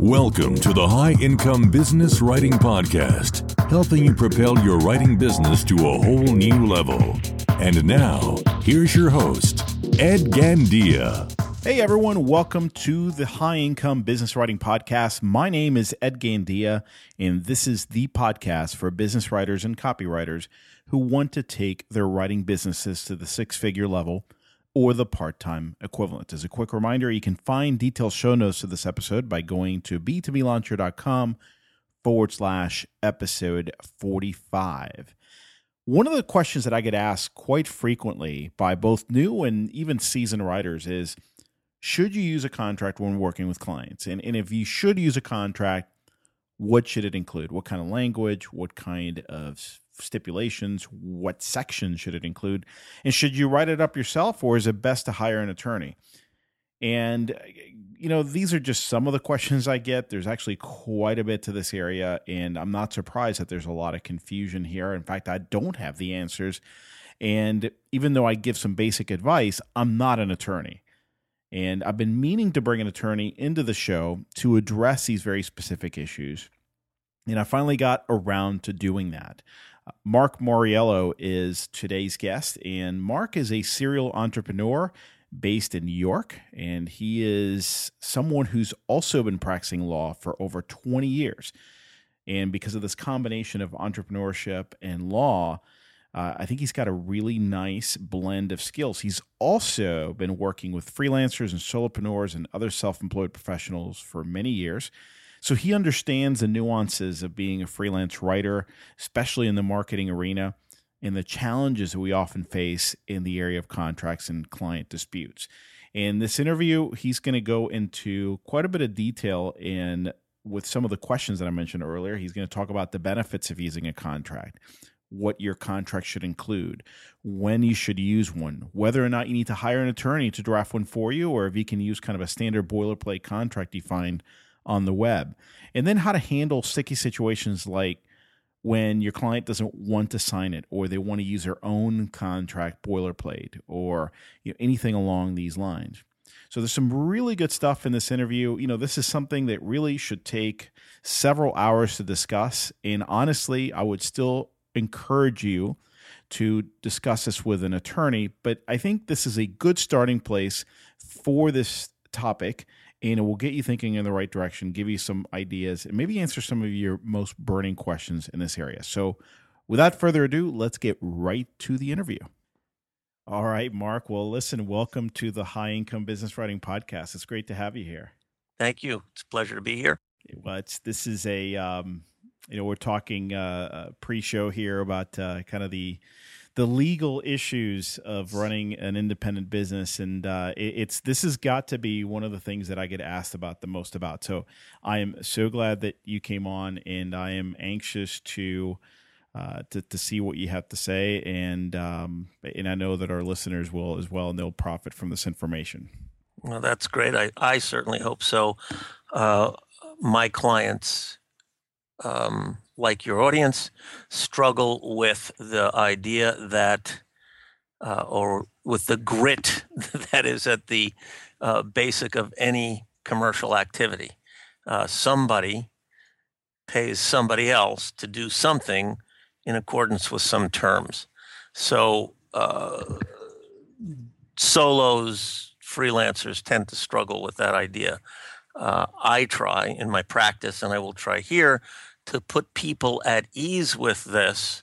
Welcome to the High Income Business Writing Podcast, helping you propel your writing business to a whole new level. And now, here's your host, Ed Gandia. Hey everyone, welcome to the High Income Business Writing Podcast. My name is Ed Gandia, and this is the podcast for business writers and copywriters who want to take their writing businesses to the six figure level or the part time equivalent. As a quick reminder, you can find detailed show notes to this episode by going to b2blauncher.com forward slash episode 45. One of the questions that I get asked quite frequently by both new and even seasoned writers is should you use a contract when working with clients? And, and if you should use a contract, what should it include? What kind of language? What kind of stipulations? What sections should it include? And should you write it up yourself or is it best to hire an attorney? And, you know, these are just some of the questions I get. There's actually quite a bit to this area, and I'm not surprised that there's a lot of confusion here. In fact, I don't have the answers. And even though I give some basic advice, I'm not an attorney. And I've been meaning to bring an attorney into the show to address these very specific issues. And I finally got around to doing that. Mark Moriello is today's guest, and Mark is a serial entrepreneur based in New York, and he is someone who's also been practicing law for over 20 years. And because of this combination of entrepreneurship and law, uh, I think he's got a really nice blend of skills. He's also been working with freelancers and solopreneurs and other self employed professionals for many years. So he understands the nuances of being a freelance writer, especially in the marketing arena, and the challenges that we often face in the area of contracts and client disputes. In this interview, he's going to go into quite a bit of detail in with some of the questions that I mentioned earlier. He's going to talk about the benefits of using a contract, what your contract should include, when you should use one, whether or not you need to hire an attorney to draft one for you, or if you can use kind of a standard boilerplate contract you find on the web. And then how to handle sticky situations like when your client doesn't want to sign it or they want to use their own contract boilerplate or you know, anything along these lines. So there's some really good stuff in this interview. You know, this is something that really should take several hours to discuss. And honestly, I would still encourage you to discuss this with an attorney. But I think this is a good starting place for this topic and it will get you thinking in the right direction, give you some ideas, and maybe answer some of your most burning questions in this area. So, without further ado, let's get right to the interview. All right, Mark. Well, listen, welcome to the High Income Business Writing Podcast. It's great to have you here. Thank you. It's a pleasure to be here. Well, it's this is a um, you know we're talking uh, pre-show here about uh, kind of the the legal issues of running an independent business and uh, it, it's this has got to be one of the things that i get asked about the most about. So i am so glad that you came on and i am anxious to uh, to, to see what you have to say and um, and i know that our listeners will as well and they'll profit from this information. Well that's great. I, I certainly hope so. Uh, my clients um, like your audience, struggle with the idea that, uh, or with the grit that is at the uh, basic of any commercial activity. Uh, somebody pays somebody else to do something in accordance with some terms. So, uh, solos, freelancers tend to struggle with that idea. Uh, I try in my practice, and I will try here to put people at ease with this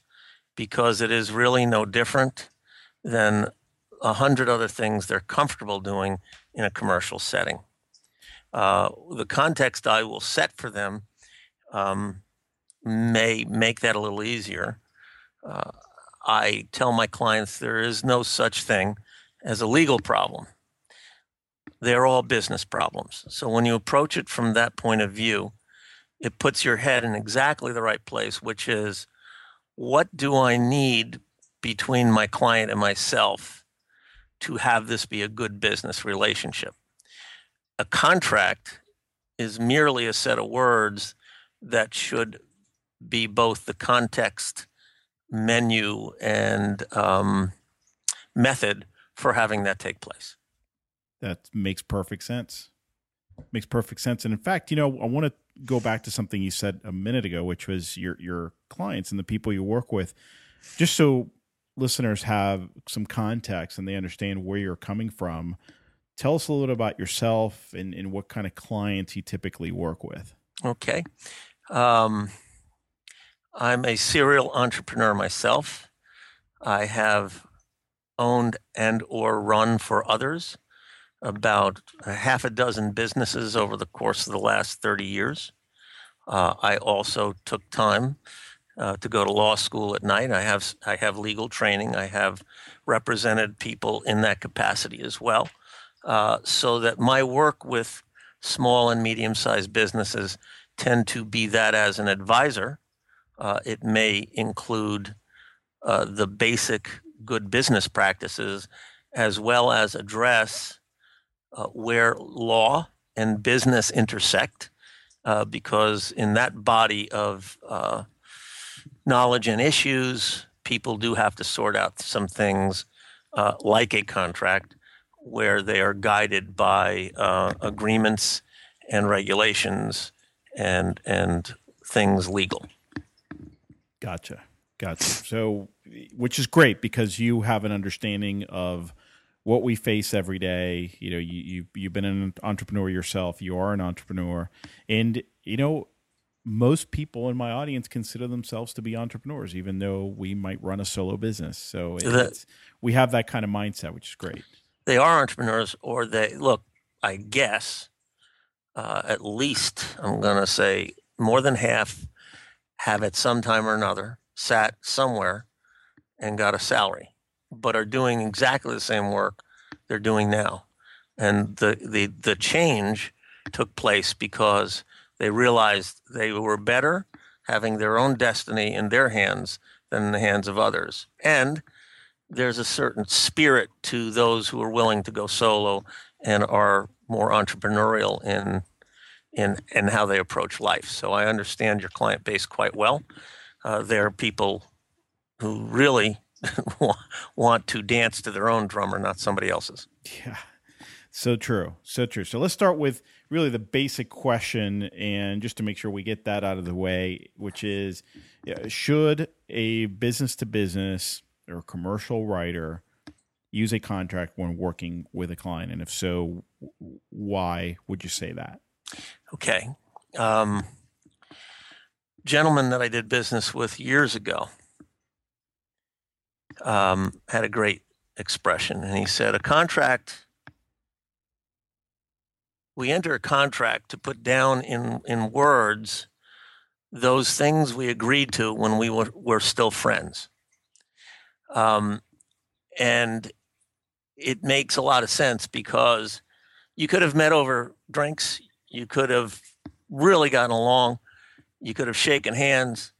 because it is really no different than a hundred other things they're comfortable doing in a commercial setting. Uh, the context I will set for them um, may make that a little easier. Uh, I tell my clients there is no such thing as a legal problem. They're all business problems. So when you approach it from that point of view, it puts your head in exactly the right place, which is what do I need between my client and myself to have this be a good business relationship? A contract is merely a set of words that should be both the context, menu, and um, method for having that take place. That makes perfect sense. Makes perfect sense. And in fact, you know, I want to go back to something you said a minute ago, which was your your clients and the people you work with, just so listeners have some context and they understand where you're coming from. Tell us a little bit about yourself and, and what kind of clients you typically work with. Okay. Um, I'm a serial entrepreneur myself. I have owned and or run for others about a half a dozen businesses over the course of the last 30 years. Uh, I also took time uh, to go to law school at night. I have I have legal training. I have represented people in that capacity as well, uh, so that my work with small and medium sized businesses tend to be that as an advisor. Uh, it may include uh, the basic good business practices as well as address uh, where law and business intersect, uh, because in that body of uh, knowledge and issues, people do have to sort out some things uh, like a contract where they are guided by uh, agreements and regulations and and things legal. Gotcha, gotcha. So, which is great because you have an understanding of what we face every day. You know, you, you you've been an entrepreneur yourself. You are an entrepreneur, and you know most people in my audience consider themselves to be entrepreneurs, even though we might run a solo business. So we have that kind of mindset, which is great. They are entrepreneurs, or they look. I guess uh, at least I'm going to say more than half have at some time or another sat somewhere and got a salary but are doing exactly the same work they're doing now. And the, the, the change took place because they realized they were better having their own destiny in their hands than in the hands of others. And there's a certain spirit to those who are willing to go solo and are more entrepreneurial in in in how they approach life. So I understand your client base quite well. Uh, they're people who really want to dance to their own drummer, not somebody else's. Yeah. So true. So true. So let's start with really the basic question, and just to make sure we get that out of the way, which is should a business to business or commercial writer use a contract when working with a client? And if so, why would you say that? Okay. Um, gentleman that I did business with years ago um, had a great expression, and he said, "A contract." We enter a contract to put down in, in words those things we agreed to when we were, were still friends. Um, and it makes a lot of sense because you could have met over drinks, you could have really gotten along, you could have shaken hands.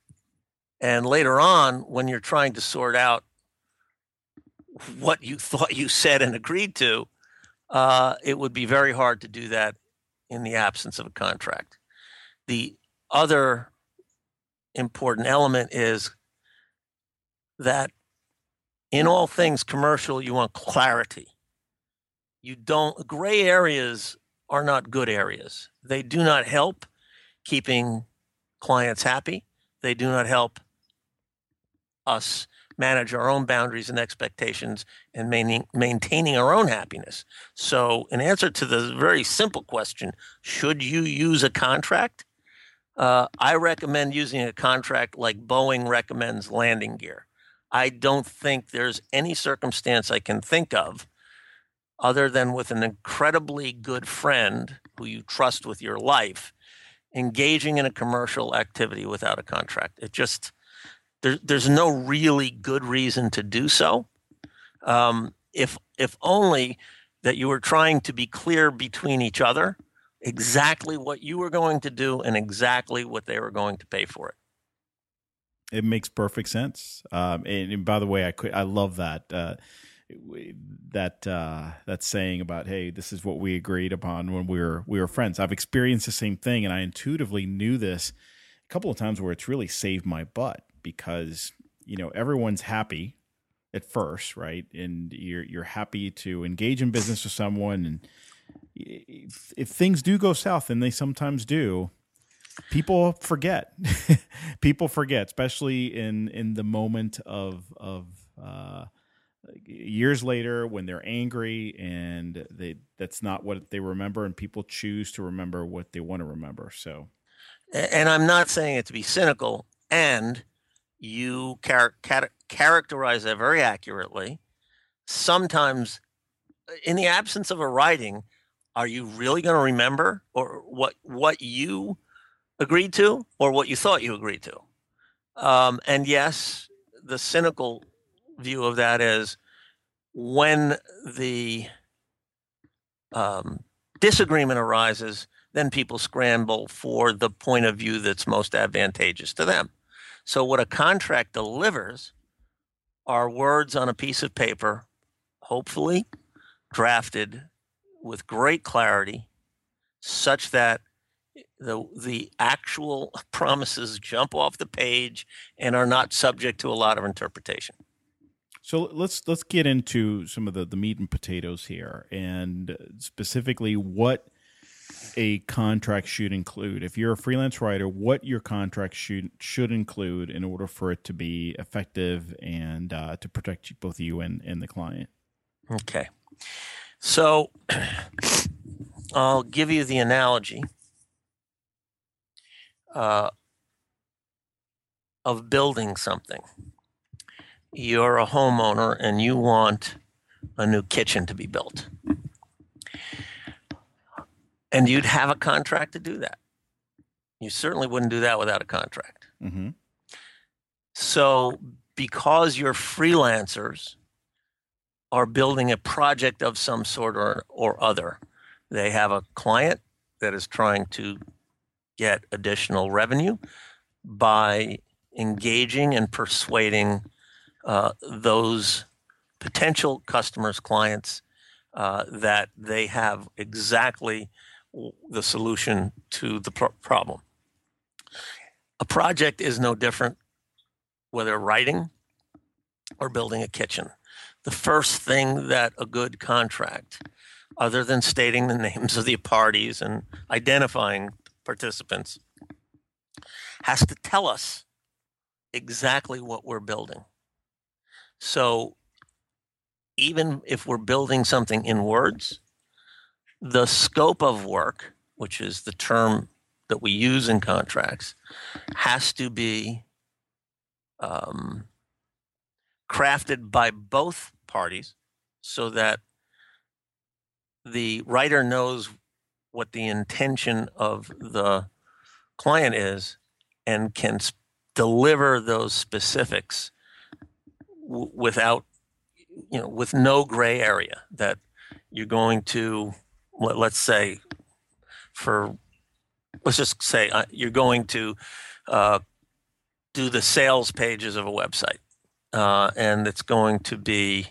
And later on, when you're trying to sort out what you thought you said and agreed to, uh, it would be very hard to do that in the absence of a contract. The other important element is that in all things commercial, you want clarity. You don't, gray areas are not good areas. They do not help keeping clients happy. They do not help us manage our own boundaries and expectations and maintaining our own happiness. So, in answer to the very simple question, should you use a contract? Uh, I recommend using a contract like Boeing recommends landing gear. I don't think there's any circumstance I can think of other than with an incredibly good friend who you trust with your life engaging in a commercial activity without a contract. It just there, there's no really good reason to do so. Um, if if only that you were trying to be clear between each other exactly what you were going to do and exactly what they were going to pay for it. It makes perfect sense. Um, and, and, by the way, I could, I love that uh, that uh, that saying about hey, this is what we agreed upon when we were we were friends. I've experienced the same thing, and I intuitively knew this a couple of times where it's really saved my butt because you know everyone's happy at first, right? And you're you're happy to engage in business with someone, and if, if things do go south, and they sometimes do, people forget. people forget, especially in in the moment of of uh, years later when they're angry and they that's not what they remember, and people choose to remember what they want to remember. So, and I'm not saying it to be cynical, and you char- char- characterize that very accurately. Sometimes, in the absence of a writing, are you really going to remember or what what you agreed to or what you thought you agreed to? Um, and yes, the cynical view of that is when the um, disagreement arises, then people scramble for the point of view that's most advantageous to them. So, what a contract delivers are words on a piece of paper, hopefully drafted with great clarity, such that the the actual promises jump off the page and are not subject to a lot of interpretation. So let's let's get into some of the, the meat and potatoes here, and specifically what a contract should include. If you're a freelance writer, what your contract should should include in order for it to be effective and uh, to protect both you and, and the client. Okay, so I'll give you the analogy uh, of building something. You're a homeowner and you want a new kitchen to be built and you'd have a contract to do that. You certainly wouldn't do that without a contract. Mm-hmm. So, because you're freelancers are building a project of some sort or, or other, they have a client that is trying to get additional revenue by engaging and persuading uh, those potential customers, clients, uh, that they have exactly the solution to the pro- problem. A project is no different whether writing or building a kitchen. The first thing that a good contract, other than stating the names of the parties and identifying participants, has to tell us exactly what we're building. So even if we're building something in words, the scope of work, which is the term that we use in contracts, has to be um, crafted by both parties so that the writer knows what the intention of the client is and can deliver those specifics w- without you know with no gray area that you're going to let, us say for let's just say uh, you're going to uh, do the sales pages of a website uh, and it's going to be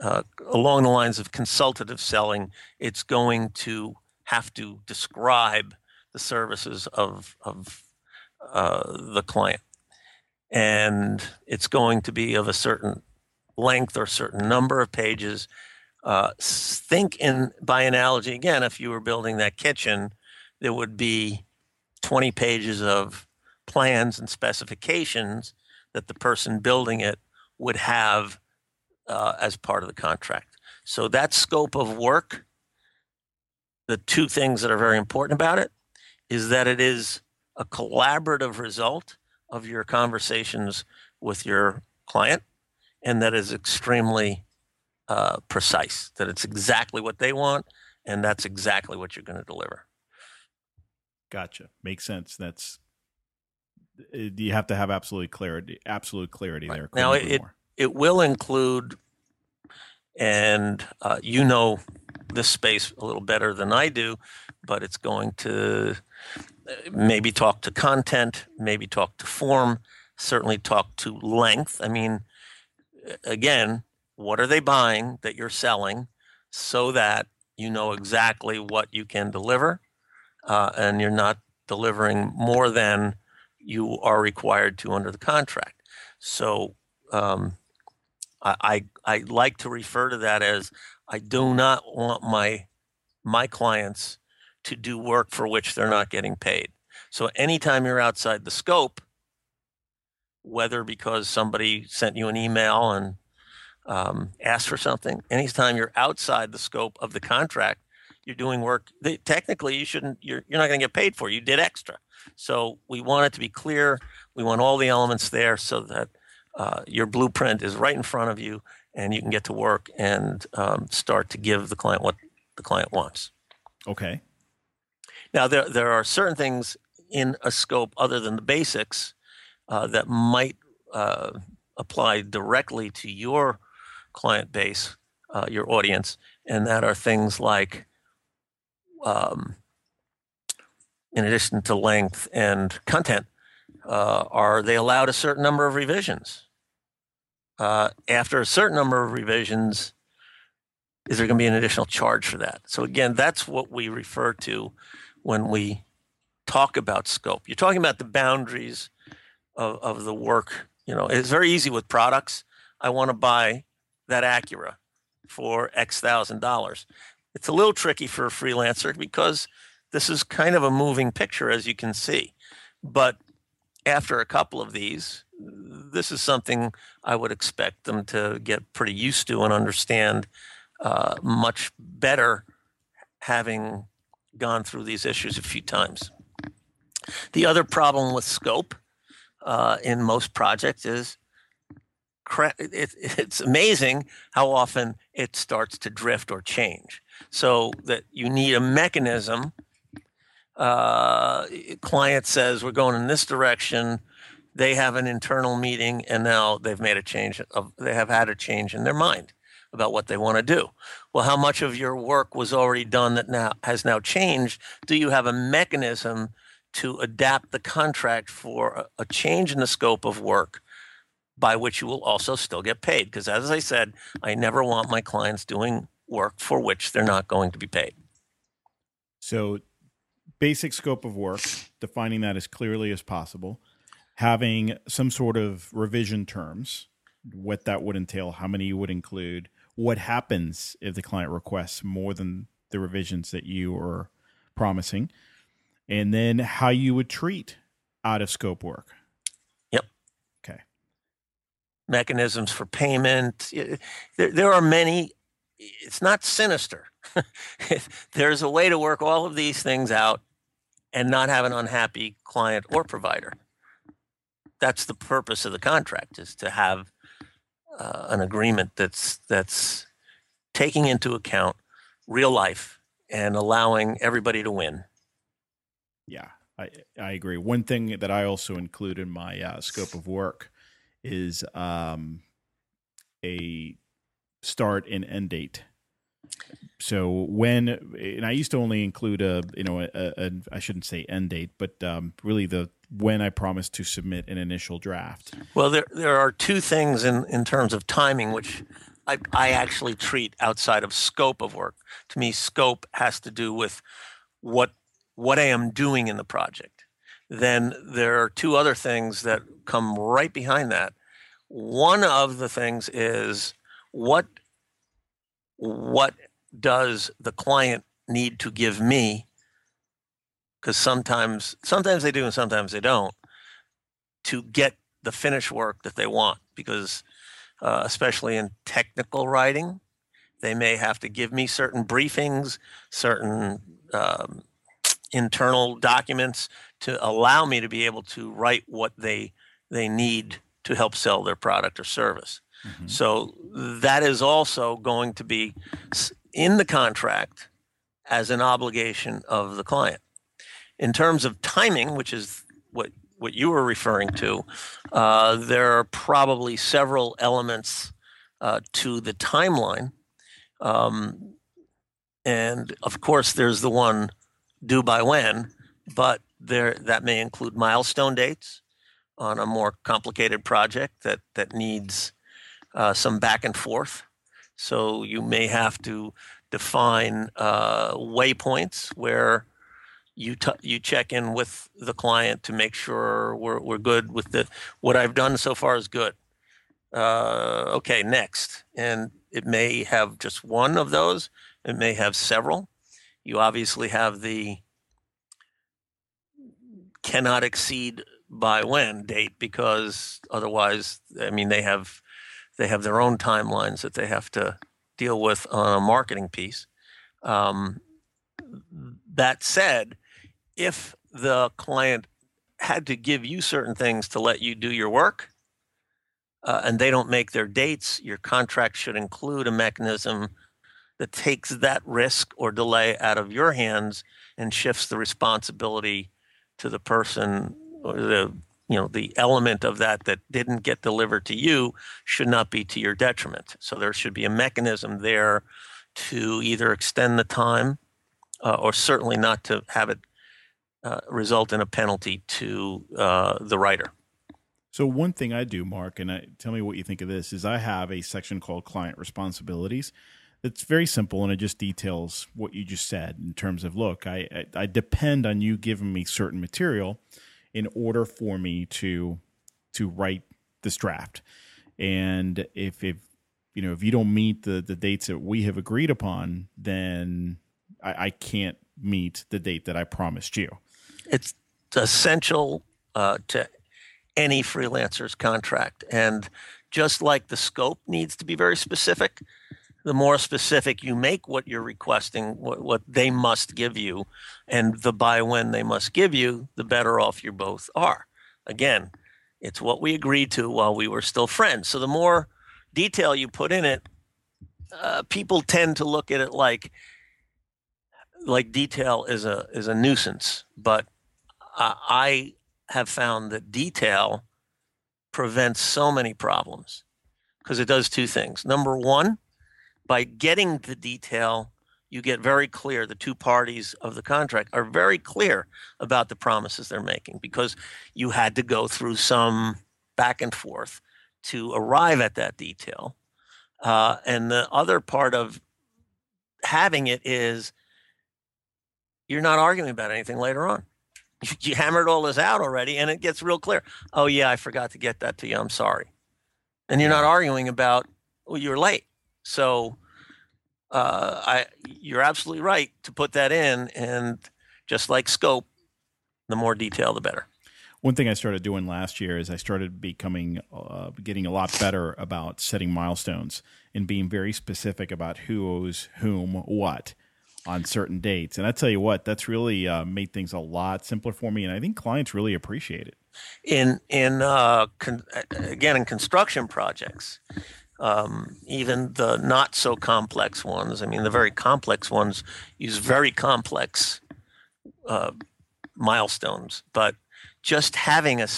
uh, along the lines of consultative selling it's going to have to describe the services of, of uh, the client. And it's going to be of a certain length or certain number of pages uh, think in by analogy again, if you were building that kitchen, there would be 20 pages of plans and specifications that the person building it would have uh, as part of the contract. So that scope of work, the two things that are very important about it is that it is a collaborative result of your conversations with your client and that is extremely uh, precise, that it's exactly what they want, and that's exactly what you're going to deliver. Gotcha. Makes sense. That's uh, you have to have absolute clarity, absolute clarity right. there. Now it, it, it will include, and uh, you know this space a little better than I do, but it's going to uh, maybe talk to content, maybe talk to form, certainly talk to length. I mean, again, what are they buying that you're selling so that you know exactly what you can deliver uh, and you're not delivering more than you are required to under the contract. So um, I, I, I like to refer to that as I do not want my my clients to do work for which they're not getting paid. So anytime you're outside the scope, whether because somebody sent you an email and um, asked for something, anytime you're outside the scope of the contract, you're doing work that technically you shouldn't. You're you're not going to get paid for. You did extra. So we want it to be clear. We want all the elements there so that uh, your blueprint is right in front of you, and you can get to work and um, start to give the client what the client wants. Okay. Now there there are certain things in a scope other than the basics uh, that might uh, apply directly to your client base, uh, your audience, and that are things like, um, in addition to length and content, uh, are they allowed a certain number of revisions? Uh, after a certain number of revisions, is there going to be an additional charge for that? So again, that's what we refer to when we talk about scope. You're talking about the boundaries of, of the work. You know, it's very easy with products. I want to buy that Acura for X thousand dollars. It's a little tricky for a freelancer because this is kind of a moving picture, as you can see. But after a couple of these, this is something I would expect them to get pretty used to and understand uh, much better having gone through these issues a few times. The other problem with scope uh, in most projects is it's amazing how often it starts to drift or change. So that you need a mechanism. Uh, client says we're going in this direction. They have an internal meeting, and now they've made a change. Of, they have had a change in their mind about what they want to do. Well, how much of your work was already done that now has now changed? Do you have a mechanism to adapt the contract for a, a change in the scope of work by which you will also still get paid. Because as I said, I never want my clients doing work for which they're not going to be paid. So, basic scope of work, defining that as clearly as possible, having some sort of revision terms, what that would entail, how many you would include, what happens if the client requests more than the revisions that you are promising, and then how you would treat out of scope work mechanisms for payment. There, there are many. It's not sinister. There's a way to work all of these things out and not have an unhappy client or provider. That's the purpose of the contract: is to have uh, an agreement that's that's taking into account real life and allowing everybody to win. Yeah, I I agree. One thing that I also include in my uh, scope of work is um, a start and end date. So when and I used to only include a you know a, a I shouldn't say end date, but um, really the when I promised to submit an initial draft. Well, there there are two things in in terms of timing which I I actually treat outside of scope of work. To me, scope has to do with what what I am doing in the project. Then there are two other things that come right behind that. One of the things is what what does the client need to give me? Because sometimes sometimes they do and sometimes they don't to get the finished work that they want. Because uh, especially in technical writing, they may have to give me certain briefings, certain um, internal documents to allow me to be able to write what they they need to help sell their product or service. Mm-hmm. So that is also going to be in the contract as an obligation of the client. In terms of timing, which is what what you were referring to, uh, there are probably several elements uh, to the timeline, um, and of course, there's the one due by when, but there that may include milestone dates on a more complicated project that that needs uh, some back and forth. So you may have to define uh, waypoints where you t- you check in with the client to make sure we're we're good with the what I've done so far is good. Uh, okay, next, and it may have just one of those. It may have several You obviously have the cannot exceed by when date because otherwise, I mean, they have they have their own timelines that they have to deal with on a marketing piece. Um, that said, if the client had to give you certain things to let you do your work, uh, and they don't make their dates, your contract should include a mechanism that takes that risk or delay out of your hands and shifts the responsibility to the person the you know the element of that that didn't get delivered to you should not be to your detriment so there should be a mechanism there to either extend the time uh, or certainly not to have it uh, result in a penalty to uh, the writer so one thing I do, Mark, and I, tell me what you think of this, is I have a section called client responsibilities. It's very simple and it just details what you just said in terms of look, I, I, I depend on you giving me certain material in order for me to to write this draft. And if if you know if you don't meet the the dates that we have agreed upon, then I, I can't meet the date that I promised you. It's essential uh, to any freelancer's contract. And just like the scope needs to be very specific, the more specific you make what you're requesting, what, what they must give you, and the by when they must give you, the better off you both are. Again, it's what we agreed to while we were still friends. So the more detail you put in it, uh, people tend to look at it like like detail is a is a nuisance. But uh, I have found that detail prevents so many problems because it does two things. Number one, by getting the detail, you get very clear. The two parties of the contract are very clear about the promises they're making because you had to go through some back and forth to arrive at that detail. Uh, and the other part of having it is you're not arguing about anything later on you hammered all this out already and it gets real clear. Oh, yeah, I forgot to get that to you. I'm sorry. And you're not arguing about, well, you're late. So uh, I, you're absolutely right to put that in. And just like scope, the more detail, the better. One thing I started doing last year is I started becoming, uh, getting a lot better about setting milestones and being very specific about who owes whom what on certain dates. And I tell you what, that's really uh, made things a lot simpler for me, and I think clients really appreciate it. In in uh, con- again in construction projects, um, even the not so complex ones. I mean, the very complex ones use very complex uh, milestones, but just having a,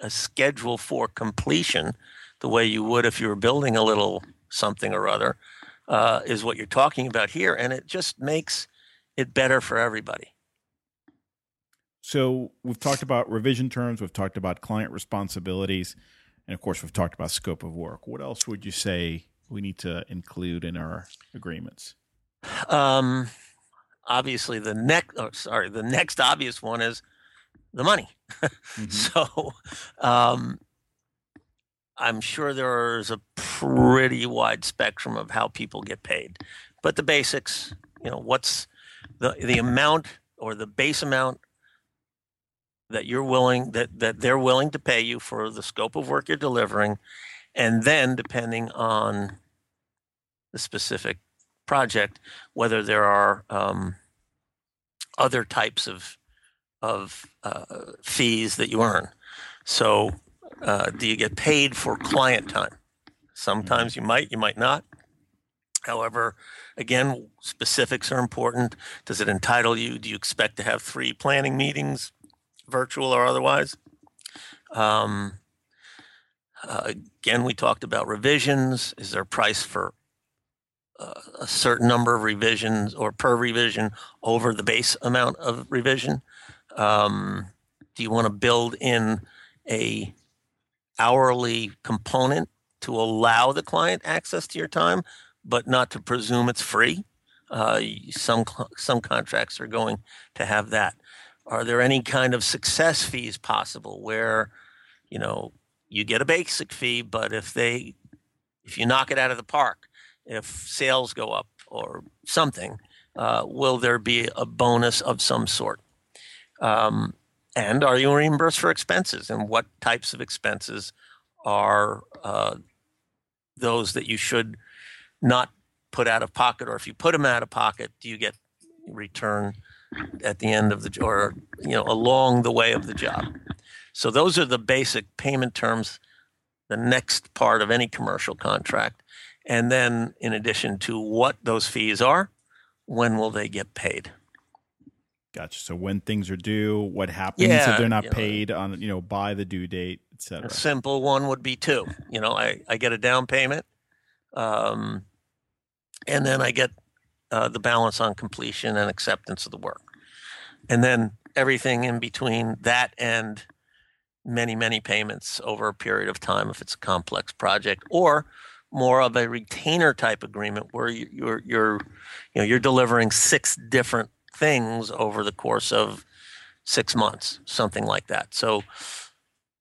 a schedule for completion, the way you would if you were building a little something or other, uh, is what you're talking about here, and it just makes it better for everybody. So we've talked about revision terms, we've talked about client responsibilities, and of course we've talked about scope of work. What else would you say we need to include in our agreements? Um, obviously, the next oh, sorry, the next obvious one is the money. mm-hmm. So, um, I'm sure there's a pretty wide spectrum of how people get paid, but the basics, you know, what's the the amount or the base amount that you're willing that that they're willing to pay you for the scope of work you're delivering, and then depending on the specific project, whether there are um, other types of of uh, fees that you earn. So uh, do you get paid for client time? Sometimes you might, you might not. However, again, specifics are important. Does it entitle you? Do you expect to have three planning meetings, virtual or otherwise? Um, uh, again, we talked about revisions. Is there a price for uh, a certain number of revisions or per revision over the base amount of revision? Um, do you want to build in a hourly component to allow the client access to your time, but not to presume it's free. Uh, some some contracts are going to have that. Are there any kind of success fees possible where, you know, you get a basic fee, but if they, if you knock it out of the park, if sales go up or something, uh, will there be a bonus of some sort? Um, and are you reimbursed for expenses? And what types of expenses are uh, those that you should not put out of pocket? Or if you put them out of pocket, do you get return at the end of the or you know along the way of the job? So those are the basic payment terms. The next part of any commercial contract, and then in addition to what those fees are, when will they get paid? Gotcha. So when things are due, what happens Yeah, if they're not you know. paid on you know by the due date, et cetera. A simple one would be two. You know, I, I get a down payment, um, and then I get uh, the balance on completion and acceptance of the work. And then everything in between that and many, many payments over a period of time if it's a complex project or more of a retainer type agreement where you- you're, you're, you know, you're delivering six different things over the course of six months, something like that. So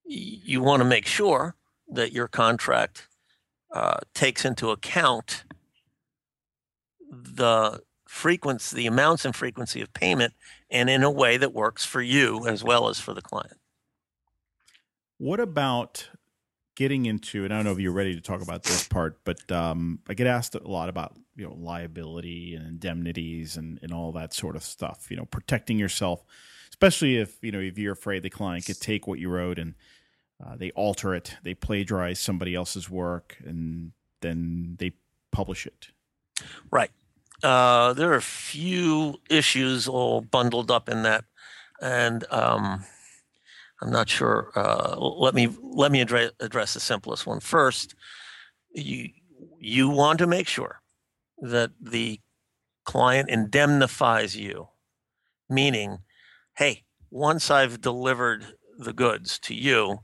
you want to make sure that your contract uh, takes into account the frequency, the amounts and frequency of payment, and in a way that works for you as well as for the client. What about getting into? And I don't know if you're ready to talk about this part, but um, I get asked a lot about you know liability and indemnities and and all that sort of stuff. You know, protecting yourself, especially if you know if you're afraid the client could take what you wrote and uh, they alter it, they plagiarize somebody else's work, and then they publish it. Right. Uh, there are a few issues all bundled up in that, and um, I'm not sure. Uh, let me let me address address the simplest one first. You you want to make sure that the client indemnifies you, meaning, hey, once I've delivered the goods to you,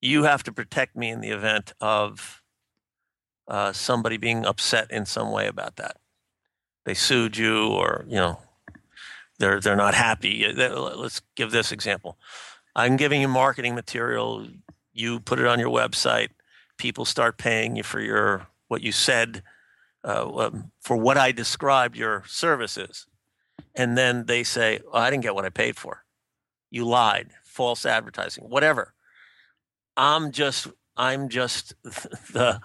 you have to protect me in the event of uh, somebody being upset in some way about that. They sued you, or you know, they're they're not happy. Let's give this example. I'm giving you marketing material. You put it on your website. People start paying you for your what you said, uh, um, for what I described your services, and then they say, oh, "I didn't get what I paid for. You lied, false advertising, whatever." I'm just I'm just the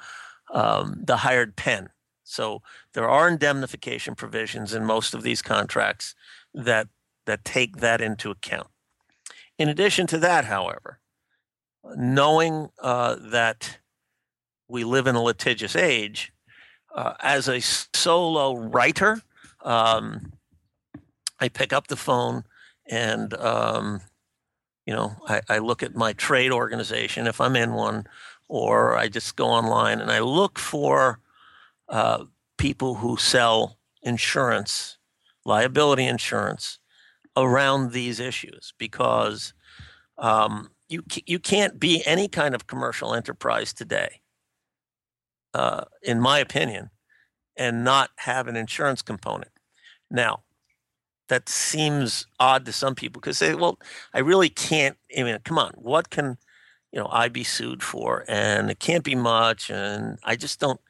um, the hired pen. So there are indemnification provisions in most of these contracts that that take that into account. In addition to that, however, knowing uh, that we live in a litigious age, uh, as a solo writer, um, I pick up the phone and um, you know I, I look at my trade organization if I'm in one, or I just go online and I look for uh, people who sell insurance, liability insurance, around these issues because um, you you can't be any kind of commercial enterprise today, uh, in my opinion, and not have an insurance component. Now, that seems odd to some people because they well, I really can't. I mean, come on, what can you know I be sued for? And it can't be much, and I just don't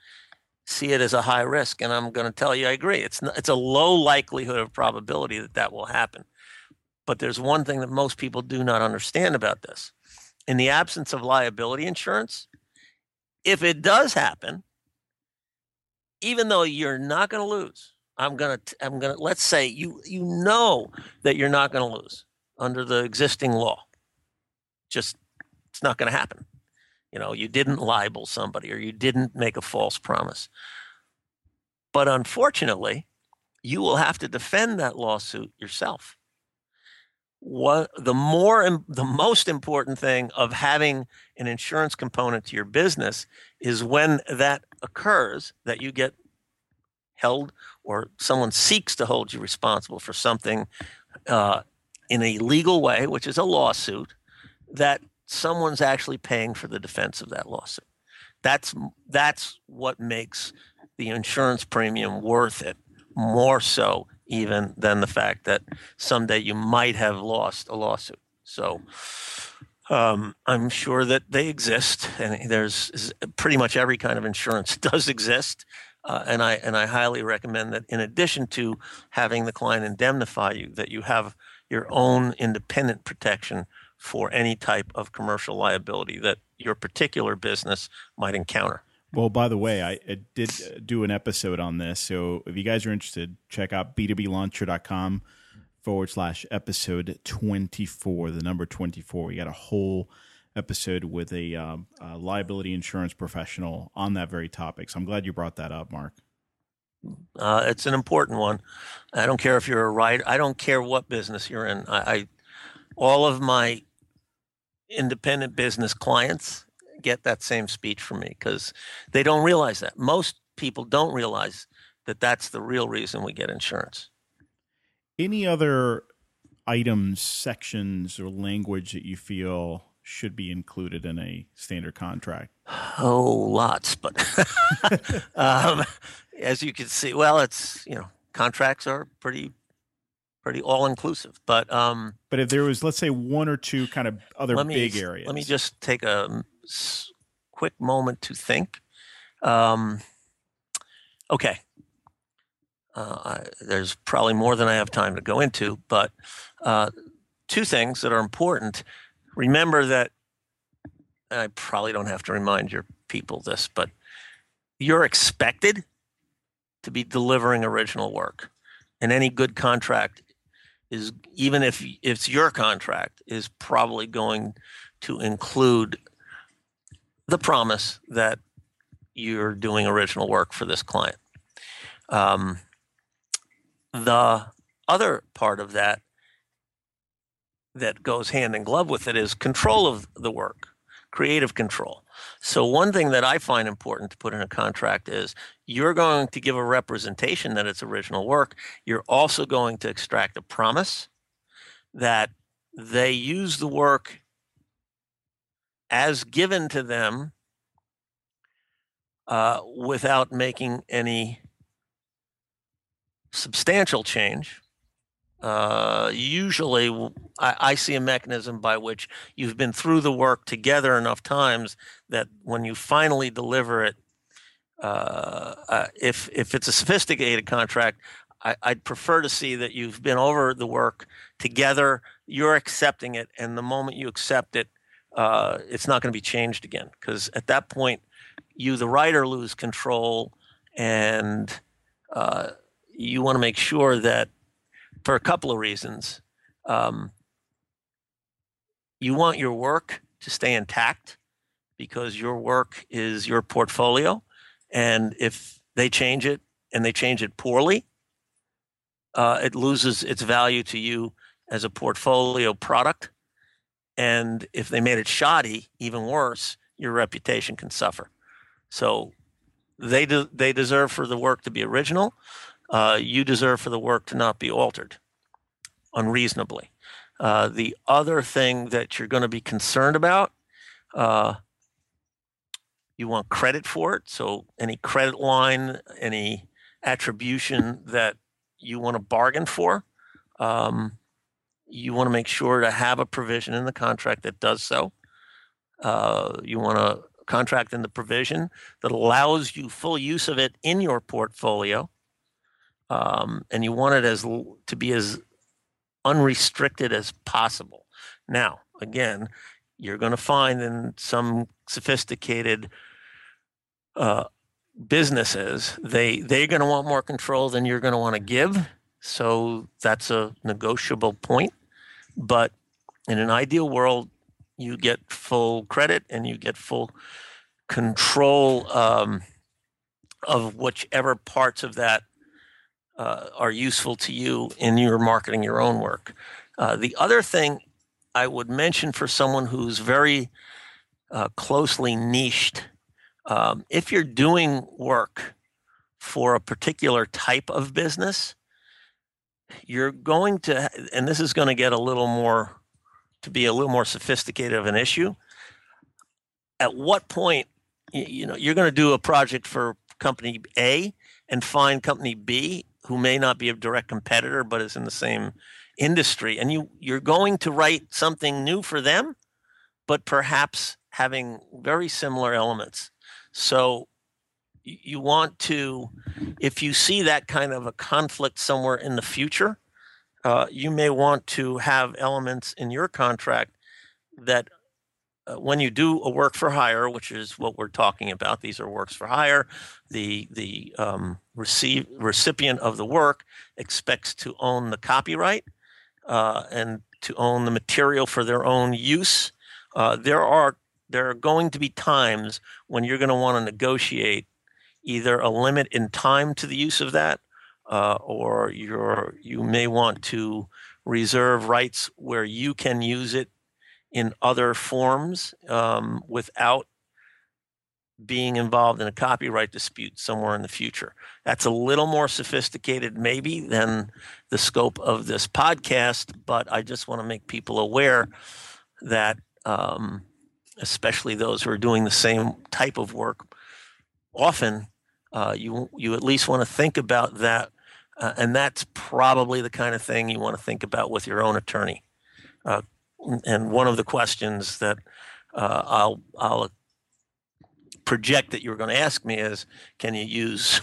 see it as a high risk. And I'm going to tell you, I agree. It's not, it's a low likelihood of probability that that will happen. But there's one thing that most people do not understand about this. In the absence of liability insurance, if it does happen, even though you're not going to lose, I'm going to I'm going to let's say you you know that you're not going to lose under the existing law. Just it's not going to happen. You know, you didn't libel somebody or you didn't make a false promise. But unfortunately, you will have to defend that lawsuit yourself. What the more the most important thing of having an insurance component to your business is when that occurs that you get held or someone seeks to hold you responsible for something uh, in a legal way, which is a lawsuit, that someone's actually paying for the defense of that lawsuit. That's that's what makes the insurance premium worth it more so even than the fact that someday you might have lost a lawsuit. So um, I'm sure that they exist, and there's pretty much every kind of insurance does exist. Uh, and I and I highly recommend that in addition to having the client indemnify you, that you have your own independent protection for any type of commercial liability that your particular business might encounter. Well, by the way, I, I did do an episode on this. So if you guys are interested, check out b2blauncher.com forward slash episode 24, the number 24. We got a whole episode with a, um, a liability insurance professional on that very topic. So I'm glad you brought that up, Mark. Uh, it's an important one. I don't care if you're a writer. I don't care what business you're in. I, I all of my independent business clients get that same speech from me because they don't realize that. Most people don't realize that that's the real reason we get insurance. Any other items, sections, or language that you feel should be included in a standard contract? Oh, lots, but um, as you can see, well, it's you know contracts are pretty pretty all inclusive. But um, but if there was, let's say, one or two kind of other me, big areas, let me just take a quick moment to think. Um, okay. Uh, I, there's probably more than I have time to go into, but uh, two things that are important. Remember that I probably don't have to remind your people this, but you're expected to be delivering original work. And any good contract is, even if it's your contract, is probably going to include the promise that you're doing original work for this client. Um, the other part of that that goes hand in glove with it is control of the work, creative control. So, one thing that I find important to put in a contract is you're going to give a representation that it's original work. You're also going to extract a promise that they use the work as given to them uh, without making any substantial change. Uh, usually, I, I, see a mechanism by which you've been through the work together enough times that when you finally deliver it, uh, uh, if if it's a sophisticated contract, I, would prefer to see that you've been over the work together. You're accepting it, and the moment you accept it, uh, it's not going to be changed again. Because at that point, you, the writer, lose control, and uh, you want to make sure that, for a couple of reasons, um, you want your work to stay intact because your work is your portfolio, and if they change it and they change it poorly, uh, it loses its value to you as a portfolio product and if they made it shoddy, even worse, your reputation can suffer. So they de- they deserve for the work to be original. Uh, you deserve for the work to not be altered unreasonably. Uh, the other thing that you're going to be concerned about, uh, you want credit for it. So any credit line, any attribution that you want to bargain for, um, you want to make sure to have a provision in the contract that does so. Uh, you want to contract in the provision that allows you full use of it in your portfolio, um, and you want it as to be as unrestricted as possible. Now, again, you're going to find in some sophisticated uh, businesses they they're going to want more control than you're going to want to give. So that's a negotiable point. But in an ideal world, you get full credit and you get full control um, of whichever parts of that uh, are useful to you in your marketing your own work. Uh, the other thing I would mention for someone who's very uh, closely niched, um, if you're doing work for a particular type of business, you're going to, and this is going to get a little more, to be a little more sophisticated of an issue. At what point, you know, you're going to do a project for company A and find company B who may not be a direct competitor but is in the same industry, and you you're going to write something new for them, but perhaps having very similar elements. So you want to, if you see that kind of a conflict somewhere in the future, uh, you may want to have elements in your contract that when you do a work for hire, which is what we're talking about, these are works for hire. The the um, receive, recipient of the work expects to own the copyright uh, and to own the material for their own use. Uh, there are there are going to be times when you're going to want to negotiate either a limit in time to the use of that, uh, or you're you may want to reserve rights where you can use it in other forms um, without being involved in a copyright dispute somewhere in the future. That's a little more sophisticated, maybe, than the scope of this podcast, but I just want to make people aware that, um, especially those who are doing the same type of work, often uh, you you at least want to think about that, uh, and that's probably the kind of thing you want to think about with your own attorney. Uh, and one of the questions that uh, I'll I'll project that you were going to ask me is, can you use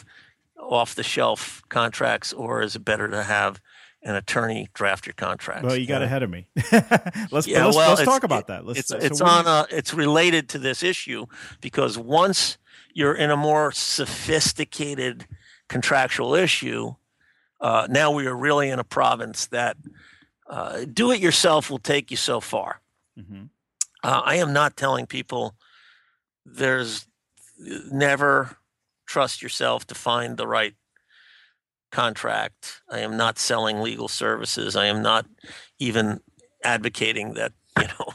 off the shelf contracts, or is it better to have an attorney draft your contracts? Well, you got ahead of me. let's yeah, let's, well, let's talk about that. Let's, it's so it's on a, it's related to this issue because once you're in a more sophisticated contractual issue, uh, now we are really in a province that uh, do it yourself will take you so far. Mm-hmm. Uh, I am not telling people there's never trust yourself to find the right contract. I am not selling legal services. I am not even advocating that, you know,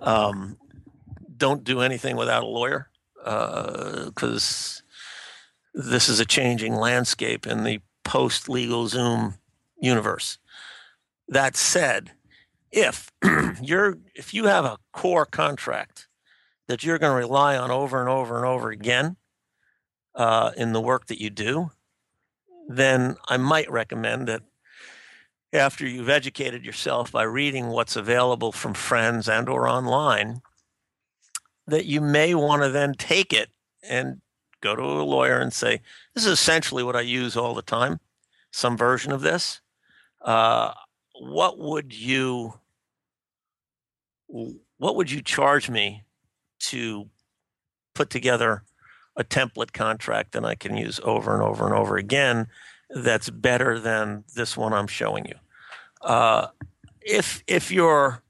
um, don't do anything without a lawyer because uh, this is a changing landscape in the post LegalZoom universe. That said, if you're if you have a core contract that you're going to rely on over and over and over again uh, in the work that you do, then I might recommend that after you've educated yourself by reading what's available from friends and or online that you may want to then take it and go to a lawyer and say this is essentially what i use all the time some version of this. Uh, what would you what would you charge me to put together a template contract that I can use over and over and over again that's better than this one I'm showing you. Uh, if if you're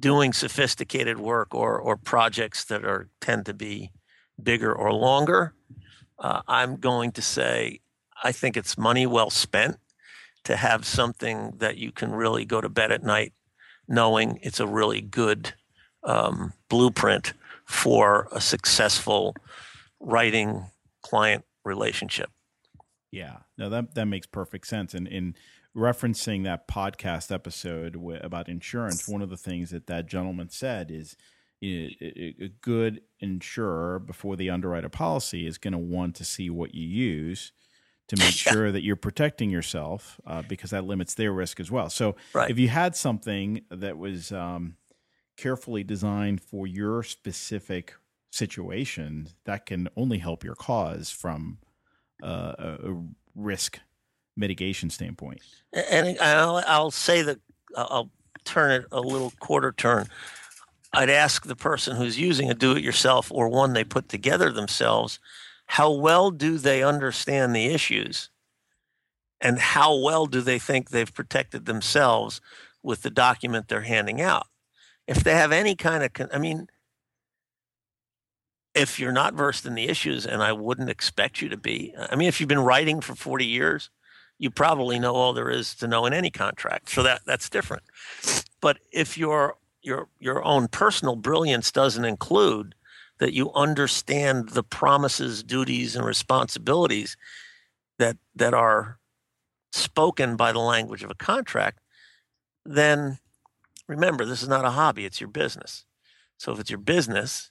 doing sophisticated work or or projects that are tend to be bigger or longer, uh, I'm going to say I think it's money well spent to have something that you can really go to bed at night knowing it's a really good um, blueprint for a successful writing client relationship. Yeah, no, that that makes perfect sense. And in referencing that podcast episode about insurance, one of the things that that gentleman said is you know, a good insurer before they underwrite a policy is going to want to see what you use to make sure that you're protecting yourself uh, because that limits their risk as well. So right. if you had something that was um, carefully designed for your specific situation, that can only help your cause from uh, a risk mitigation standpoint. And I'll, I'll say that I'll turn it a little quarter turn. I'd ask the person who's using a do-it-yourself or one they put together themselves – how well do they understand the issues? And how well do they think they've protected themselves with the document they're handing out? If they have any kind of i mean if you're not versed in the issues and i wouldn't expect you to be i mean if you've been writing for 40 years you probably know all there is to know in any contract so that that's different. But if your your your own personal brilliance doesn't include that you understand the promises, duties, and responsibilities that that are spoken by the language of a contract, then remember this is not a hobby; it's your business. So if it's your business,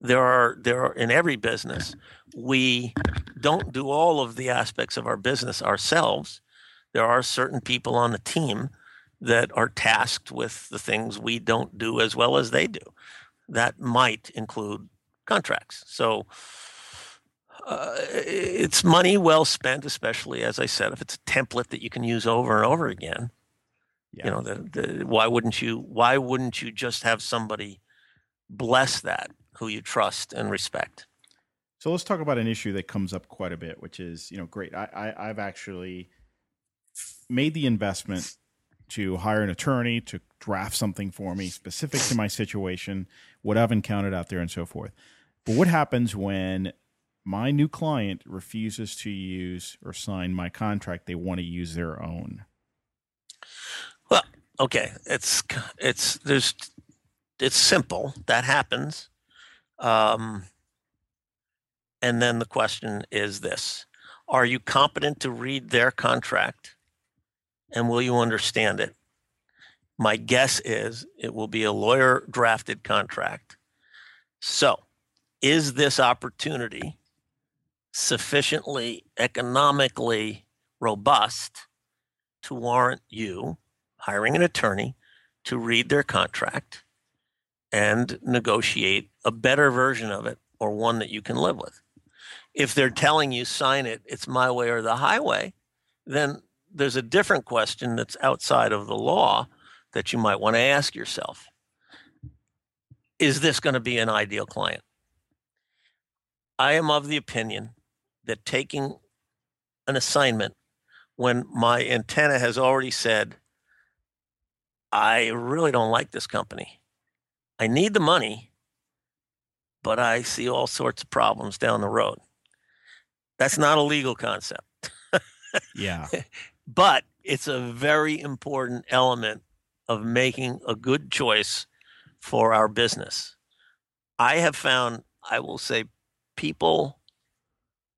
there are there are in every business we don't do all of the aspects of our business ourselves. There are certain people on the team that are tasked with the things we don't do as well as they do that might include contracts. So uh, it's money well spent, especially as I said, if it's a template that you can use over and over again. Yeah. You know, the, the, why wouldn't you? Why wouldn't you just have somebody bless that who you trust and respect? So let's talk about an issue that comes up quite a bit, which is, you know, great. I, I I've actually made the investment to hire an attorney to draft something for me specific to my situation, what I've encountered out there, and so forth. But what happens when my new client refuses to use or sign my contract? They want to use their own. Well, okay, it's it's there's it's simple. That happens. Um, and then the question is this: Are you competent to read their contract, and will you understand it? My guess is it will be a lawyer drafted contract. So, is this opportunity sufficiently economically robust to warrant you hiring an attorney to read their contract and negotiate a better version of it or one that you can live with? If they're telling you sign it, it's my way or the highway, then there's a different question that's outside of the law that you might want to ask yourself. Is this going to be an ideal client? I am of the opinion that taking an assignment when my antenna has already said, I really don't like this company. I need the money, but I see all sorts of problems down the road. That's not a legal concept. yeah. But it's a very important element of making a good choice for our business. I have found, I will say, people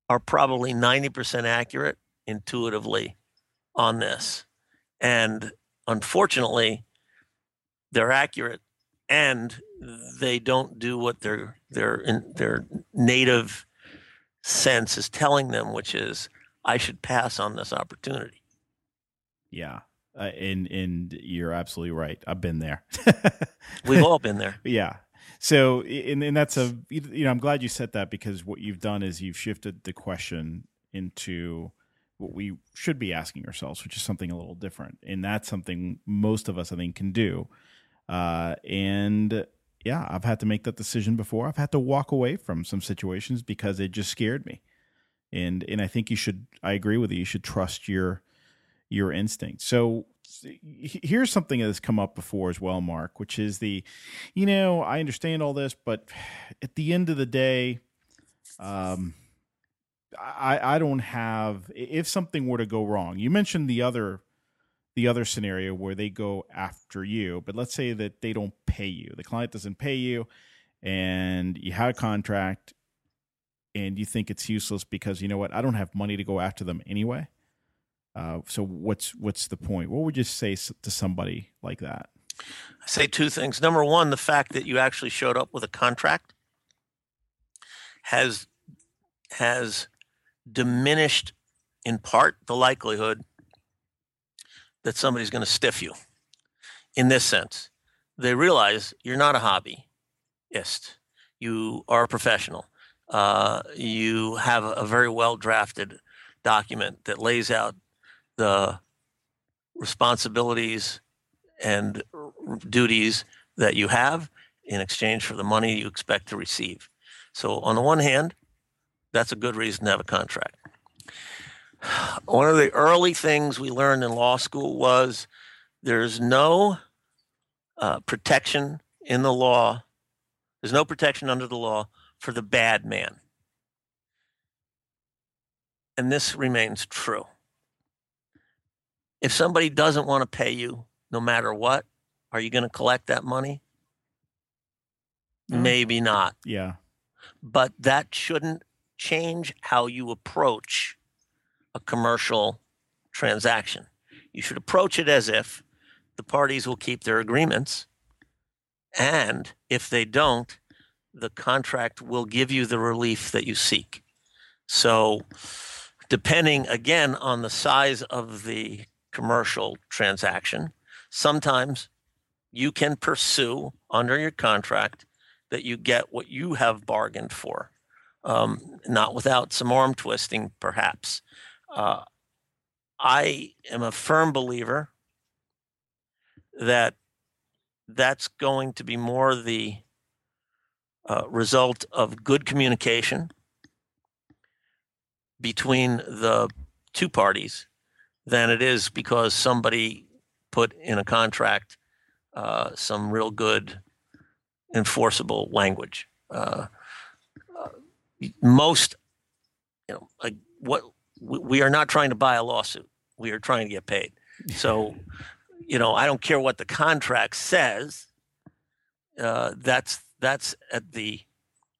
are probably 90% accurate intuitively on this. And unfortunately, they're accurate and they don't do what their their their native sense is telling them, which is I should pass on this opportunity. Yeah. Uh, and and you're absolutely right. I've been there. We've all been there. Yeah. So and, and that's a you know I'm glad you said that because what you've done is you've shifted the question into what we should be asking ourselves, which is something a little different, and that's something most of us I think can do. Uh, and yeah, I've had to make that decision before. I've had to walk away from some situations because it just scared me. And and I think you should. I agree with you. You should trust your your instinct. So here's something that's come up before as well, Mark, which is the, you know, I understand all this, but at the end of the day, um, I I don't have if something were to go wrong. You mentioned the other the other scenario where they go after you, but let's say that they don't pay you. The client doesn't pay you and you have a contract and you think it's useless because you know what? I don't have money to go after them anyway. Uh, so what's what's the point? What would you say to somebody like that? I say two things. Number one, the fact that you actually showed up with a contract has has diminished in part the likelihood that somebody's going to stiff you. In this sense, they realize you're not a hobbyist. You are a professional. Uh, you have a very well drafted document that lays out the responsibilities and duties that you have in exchange for the money you expect to receive. So, on the one hand, that's a good reason to have a contract. One of the early things we learned in law school was there's no uh, protection in the law, there's no protection under the law for the bad man. And this remains true. If somebody doesn't want to pay you no matter what, are you going to collect that money? Mm-hmm. Maybe not. Yeah. But that shouldn't change how you approach a commercial transaction. You should approach it as if the parties will keep their agreements. And if they don't, the contract will give you the relief that you seek. So, depending again on the size of the commercial transaction, sometimes you can pursue under your contract that you get what you have bargained for. um, not without some arm twisting, perhaps. Uh, I am a firm believer that that's going to be more the uh, result of good communication between the two parties than it is because somebody put in a contract uh, some real good enforceable language. Uh, uh, most, you know, like what we are not trying to buy a lawsuit. We are trying to get paid. So, you know, I don't care what the contract says. Uh, that's that's at the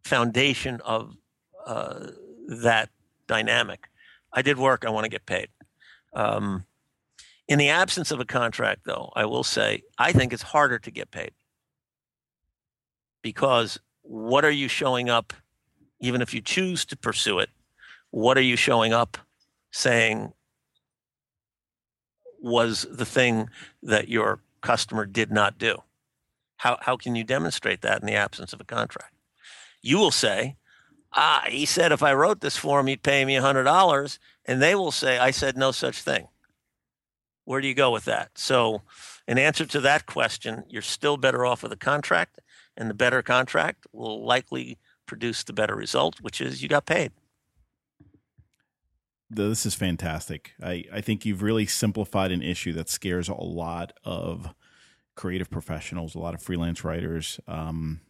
foundation of uh, that dynamic. I did work. I want to get paid. Um, in the absence of a contract, though, I will say I think it's harder to get paid because what are you showing up, even if you choose to pursue it? What are you showing up saying was the thing that your customer did not do? How, how can you demonstrate that in the absence of a contract? You will say, ah, he said if I wrote this for him, he'd pay me $100. And they will say, I said no such thing. Where do you go with that? So, in answer to that question, you're still better off with a contract, and the better contract will likely produce the better result, which is you got paid. This is fantastic. I, I think you've really simplified an issue that scares a lot of creative professionals, a lot of freelance writers. Um,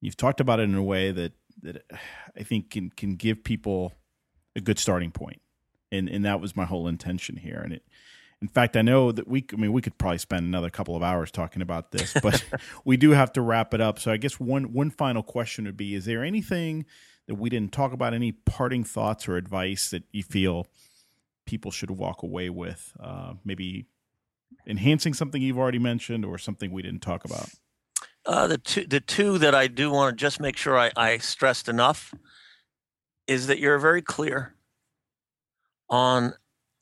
you've talked about it in a way that that I think can can give people a good starting point, and and that was my whole intention here. And it, in fact, I know that we. I mean, we could probably spend another couple of hours talking about this, but we do have to wrap it up. So I guess one one final question would be: Is there anything that we didn't talk about? Any parting thoughts or advice that you feel people should walk away with? Uh, maybe enhancing something you've already mentioned, or something we didn't talk about. Uh, the two, the two that I do want to just make sure I, I stressed enough is that you're very clear on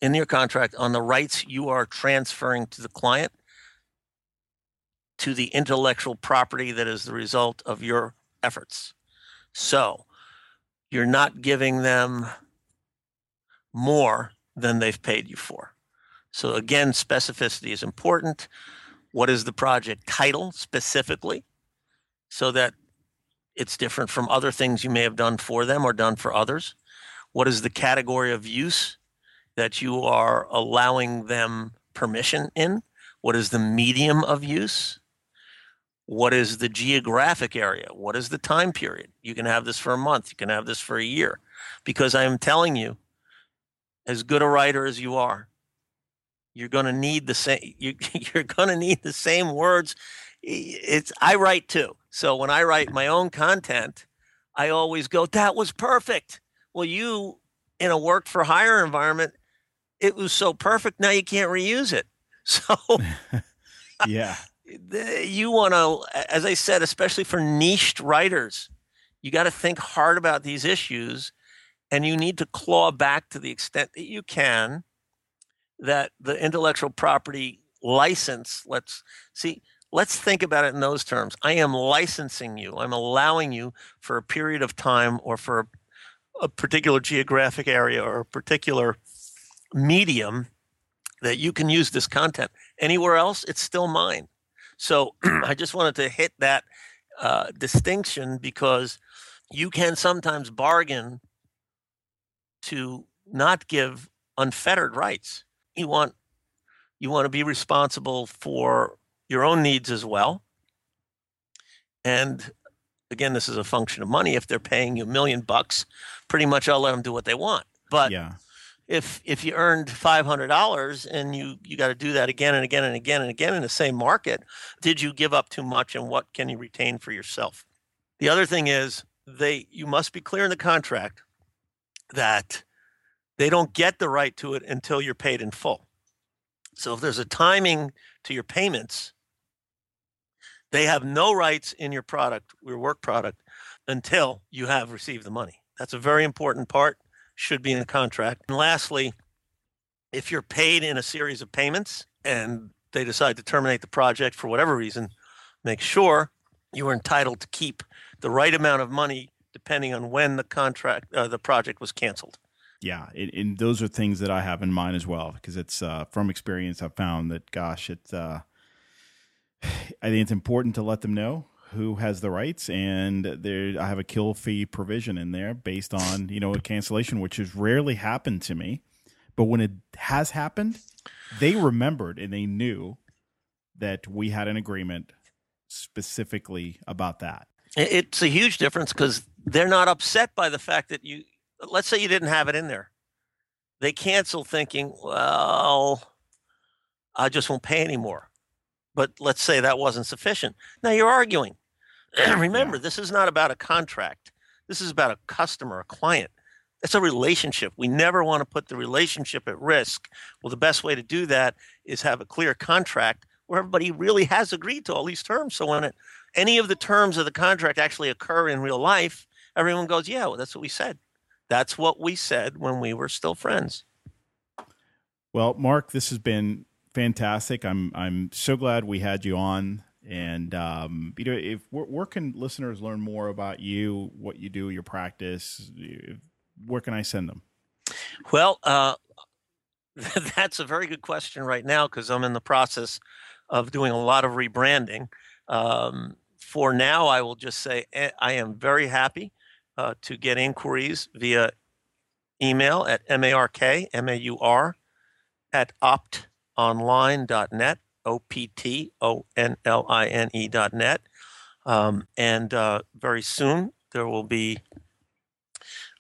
in your contract on the rights you are transferring to the client to the intellectual property that is the result of your efforts. So you're not giving them more than they've paid you for. So again, specificity is important. What is the project title specifically? So that it's different from other things you may have done for them or done for others. What is the category of use that you are allowing them permission in? What is the medium of use? What is the geographic area? What is the time period? You can have this for a month, you can have this for a year. Because I am telling you, as good a writer as you are, you're going to need the same you, you're going to need the same words. It's i write too. So when i write my own content i always go that was perfect. Well you in a work for hire environment it was so perfect now you can't reuse it. So yeah. you want to as i said especially for niched writers you got to think hard about these issues and you need to claw back to the extent that you can that the intellectual property license, let's see, let's think about it in those terms. I am licensing you, I'm allowing you for a period of time or for a, a particular geographic area or a particular medium that you can use this content. Anywhere else, it's still mine. So I just wanted to hit that uh, distinction because you can sometimes bargain to not give unfettered rights you want you want to be responsible for your own needs as well. And again, this is a function of money. If they're paying you a million bucks, pretty much I'll let them do what they want. But yeah. if if you earned five hundred dollars and you you got to do that again and again and again and again in the same market, did you give up too much? And what can you retain for yourself? The other thing is they you must be clear in the contract that they don't get the right to it until you're paid in full. So if there's a timing to your payments, they have no rights in your product, your work product, until you have received the money. That's a very important part, should be in the contract. And lastly, if you're paid in a series of payments and they decide to terminate the project for whatever reason, make sure you are entitled to keep the right amount of money depending on when the contract, uh, the project was canceled. Yeah, and those are things that I have in mind as well because it's uh, from experience. I've found that, gosh, it's. Uh, I think it's important to let them know who has the rights, and there I have a kill fee provision in there based on you know a cancellation, which has rarely happened to me, but when it has happened, they remembered and they knew that we had an agreement specifically about that. It's a huge difference because they're not upset by the fact that you, let's say you didn't have it in there. They cancel thinking, well, I just won't pay anymore. But let's say that wasn't sufficient. Now you're arguing. Remember, yeah. this is not about a contract. This is about a customer, a client. It's a relationship. We never want to put the relationship at risk. Well, the best way to do that is have a clear contract where everybody really has agreed to all these terms. So when it, any of the terms of the contract actually occur in real life, everyone goes, "Yeah, well, that's what we said. That's what we said when we were still friends." Well, Mark, this has been fantastic. I'm I'm so glad we had you on. And um, you know, if where, where, can listeners learn more about you, what you do, your practice? Where can I send them? Well, uh, that's a very good question right now because I'm in the process of doing a lot of rebranding. Um, for now, I will just say eh, I am very happy uh, to get inquiries via email at mark, M-A-U-R, at optonline.net, O-P-T-O-N-L-I-N-E dot net. Um, and uh, very soon there will be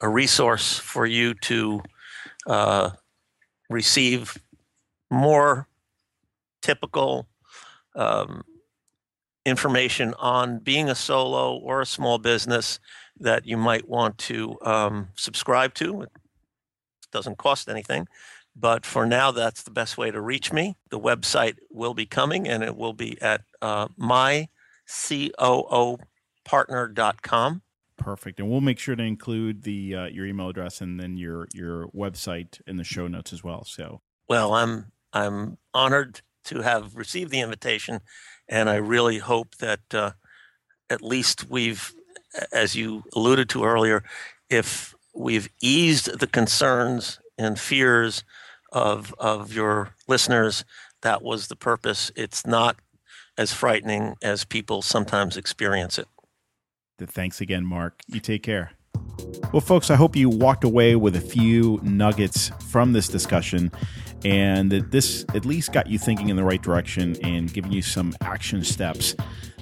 a resource for you to uh, receive more typical um, information on being a solo or a small business that you might want to um, subscribe to. It doesn't cost anything. But for now, that's the best way to reach me. The website will be coming and it will be at uh, mycoopartner.com. Perfect, and we'll make sure to include the uh, your email address and then your your website in the show notes as well. So, well, I'm I'm honored to have received the invitation, and I really hope that uh, at least we've, as you alluded to earlier, if we've eased the concerns and fears of of your listeners, that was the purpose. It's not as frightening as people sometimes experience it. Thanks again, Mark. You take care. Well, folks, I hope you walked away with a few nuggets from this discussion and that this at least got you thinking in the right direction and giving you some action steps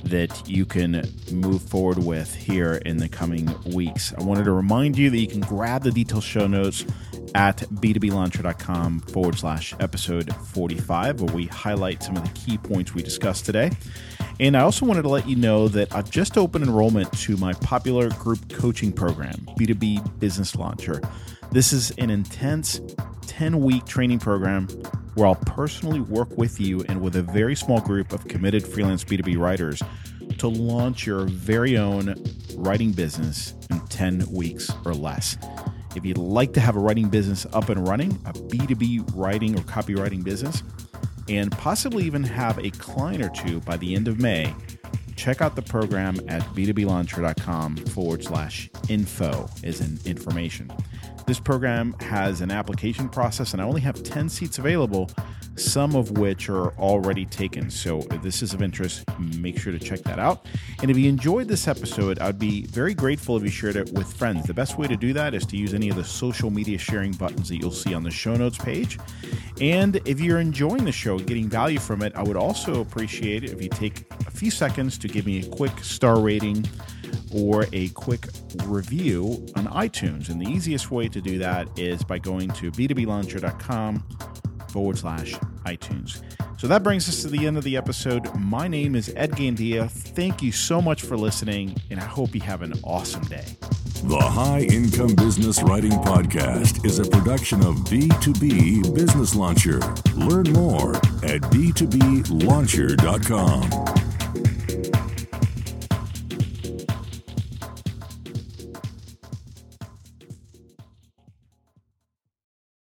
that you can move forward with here in the coming weeks. I wanted to remind you that you can grab the detailed show notes at b2blauncher.com forward slash episode 45, where we highlight some of the key points we discussed today. And I also wanted to let you know that I've just opened enrollment to my popular group coaching program, B2B Business Launcher. This is an intense 10 week training program where I'll personally work with you and with a very small group of committed freelance B2B writers to launch your very own writing business in 10 weeks or less. If you'd like to have a writing business up and running, a B2B writing or copywriting business, and possibly even have a client or two by the end of May, check out the program at b2blauncher.com forward slash info is in information. This program has an application process, and I only have 10 seats available, some of which are already taken. So if this is of interest, make sure to check that out. And if you enjoyed this episode, I'd be very grateful if you shared it with friends. The best way to do that is to use any of the social media sharing buttons that you'll see on the show notes page. And if you're enjoying the show, getting value from it, I would also appreciate it if you take a few seconds to give me a quick star rating or a quick review on iTunes. And the easiest way to do that is by going to b2blauncher.com forward slash iTunes. So that brings us to the end of the episode. My name is Ed Gandia. Thank you so much for listening, and I hope you have an awesome day. The High Income Business Writing Podcast is a production of B2B Business Launcher. Learn more at b2blauncher.com.